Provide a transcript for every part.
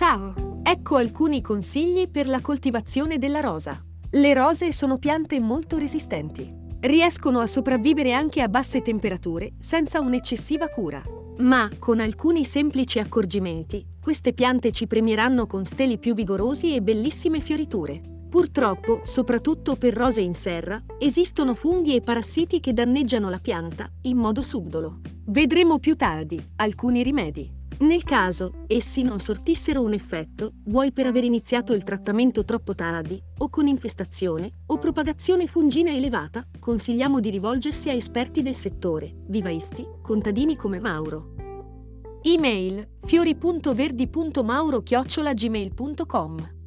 Ciao! Ecco alcuni consigli per la coltivazione della rosa. Le rose sono piante molto resistenti. Riescono a sopravvivere anche a basse temperature senza un'eccessiva cura. Ma, con alcuni semplici accorgimenti, queste piante ci premieranno con steli più vigorosi e bellissime fioriture. Purtroppo, soprattutto per rose in serra, esistono funghi e parassiti che danneggiano la pianta in modo subdolo. Vedremo più tardi alcuni rimedi. Nel caso essi non sortissero un effetto, vuoi per aver iniziato il trattamento troppo tardi, o con infestazione, o propagazione fungina elevata, consigliamo di rivolgersi a esperti del settore, vivaisti, contadini come Mauro. Email fiori.verdi.mauro-gmail.com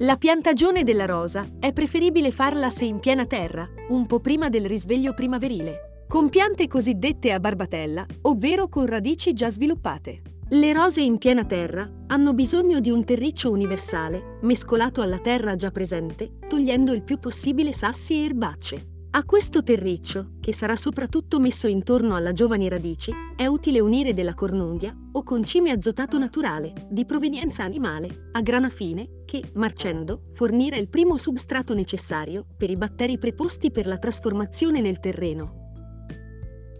la piantagione della rosa è preferibile farla se in piena terra, un po' prima del risveglio primaverile, con piante cosiddette a barbatella, ovvero con radici già sviluppate. Le rose in piena terra hanno bisogno di un terriccio universale, mescolato alla terra già presente, togliendo il più possibile sassi e erbacce. A questo terriccio, che sarà soprattutto messo intorno alla giovani radici, è utile unire della cornundia o concime azotato naturale, di provenienza animale, a grana fine, che, marcendo, fornirà il primo substrato necessario per i batteri preposti per la trasformazione nel terreno.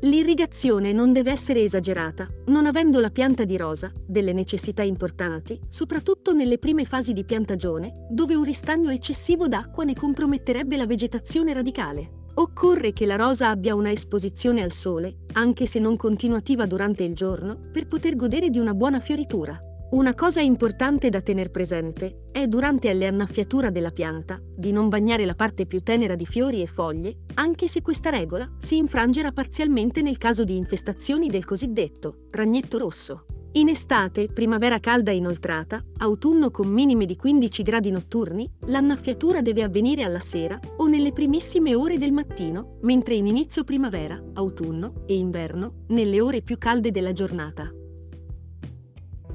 L'irrigazione non deve essere esagerata, non avendo la pianta di rosa delle necessità importanti, soprattutto nelle prime fasi di piantagione, dove un ristagno eccessivo d'acqua ne comprometterebbe la vegetazione radicale. Occorre che la rosa abbia una esposizione al sole, anche se non continuativa durante il giorno, per poter godere di una buona fioritura. Una cosa importante da tener presente è durante l'annaffiatura della pianta di non bagnare la parte più tenera di fiori e foglie, anche se questa regola si infrangerà parzialmente nel caso di infestazioni del cosiddetto ragnetto rosso. In estate, primavera calda inoltrata, autunno con minime di 15 gradi notturni, l'annaffiatura deve avvenire alla sera o nelle primissime ore del mattino, mentre in inizio primavera, autunno e inverno, nelle ore più calde della giornata.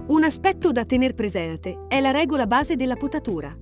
Un aspetto da tener presente è la regola base della potatura.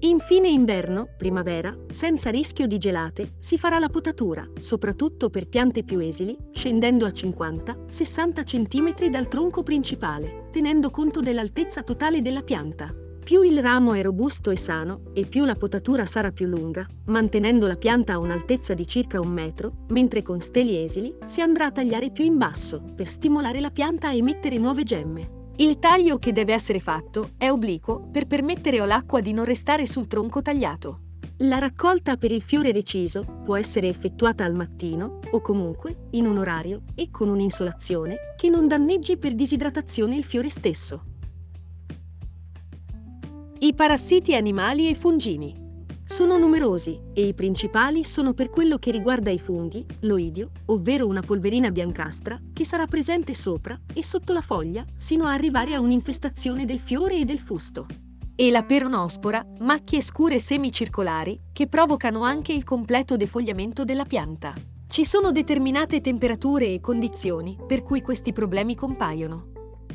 In fine inverno, primavera, senza rischio di gelate, si farà la potatura, soprattutto per piante più esili, scendendo a 50-60 cm dal tronco principale, tenendo conto dell'altezza totale della pianta. Più il ramo è robusto e sano, e più la potatura sarà più lunga, mantenendo la pianta a un'altezza di circa un metro, mentre con steli esili si andrà a tagliare più in basso, per stimolare la pianta a emettere nuove gemme. Il taglio che deve essere fatto è obliquo per permettere all'acqua di non restare sul tronco tagliato. La raccolta per il fiore deciso può essere effettuata al mattino o comunque in un orario e con un'insolazione che non danneggi per disidratazione il fiore stesso. I parassiti animali e fungini sono numerosi e i principali sono per quello che riguarda i funghi, l'oidio, ovvero una polverina biancastra che sarà presente sopra e sotto la foglia sino a arrivare a un'infestazione del fiore e del fusto. E la peronospora, macchie scure semicircolari che provocano anche il completo defogliamento della pianta. Ci sono determinate temperature e condizioni per cui questi problemi compaiono.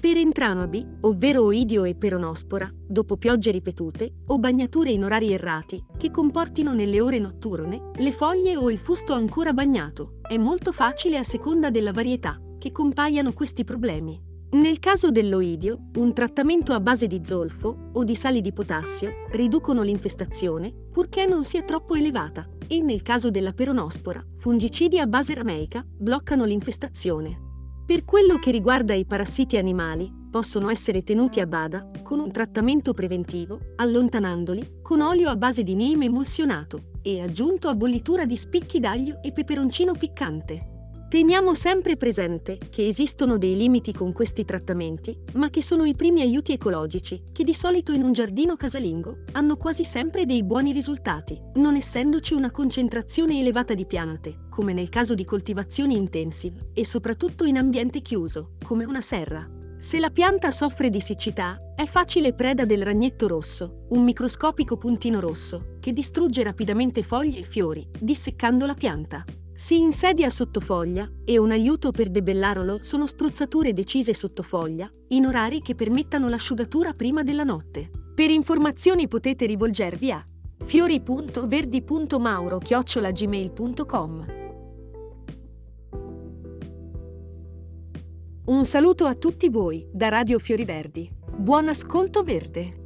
Per entrambi, ovvero oidio e peronospora, dopo piogge ripetute o bagnature in orari errati, che comportino nelle ore notturne le foglie o il fusto ancora bagnato, è molto facile a seconda della varietà che compaiano questi problemi. Nel caso dell'oidio, un trattamento a base di zolfo o di sali di potassio riducono l'infestazione purché non sia troppo elevata e nel caso della peronospora, fungicidi a base rameica bloccano l'infestazione. Per quello che riguarda i parassiti animali, possono essere tenuti a bada con un trattamento preventivo, allontanandoli con olio a base di neem emulsionato e aggiunto a bollitura di spicchi d'aglio e peperoncino piccante. Teniamo sempre presente che esistono dei limiti con questi trattamenti, ma che sono i primi aiuti ecologici, che di solito in un giardino casalingo hanno quasi sempre dei buoni risultati, non essendoci una concentrazione elevata di piante, come nel caso di coltivazioni intensive, e soprattutto in ambiente chiuso, come una serra. Se la pianta soffre di siccità, è facile preda del ragnetto rosso, un microscopico puntino rosso, che distrugge rapidamente foglie e fiori, disseccando la pianta. Si insedia sottofoglia e un aiuto per debellarlo sono spruzzature decise sottofoglia in orari che permettano l'asciugatura prima della notte. Per informazioni potete rivolgervi a fiori.verdi.mauro-gmail.com Un saluto a tutti voi da Radio Fiori Verdi. Buon ascolto verde!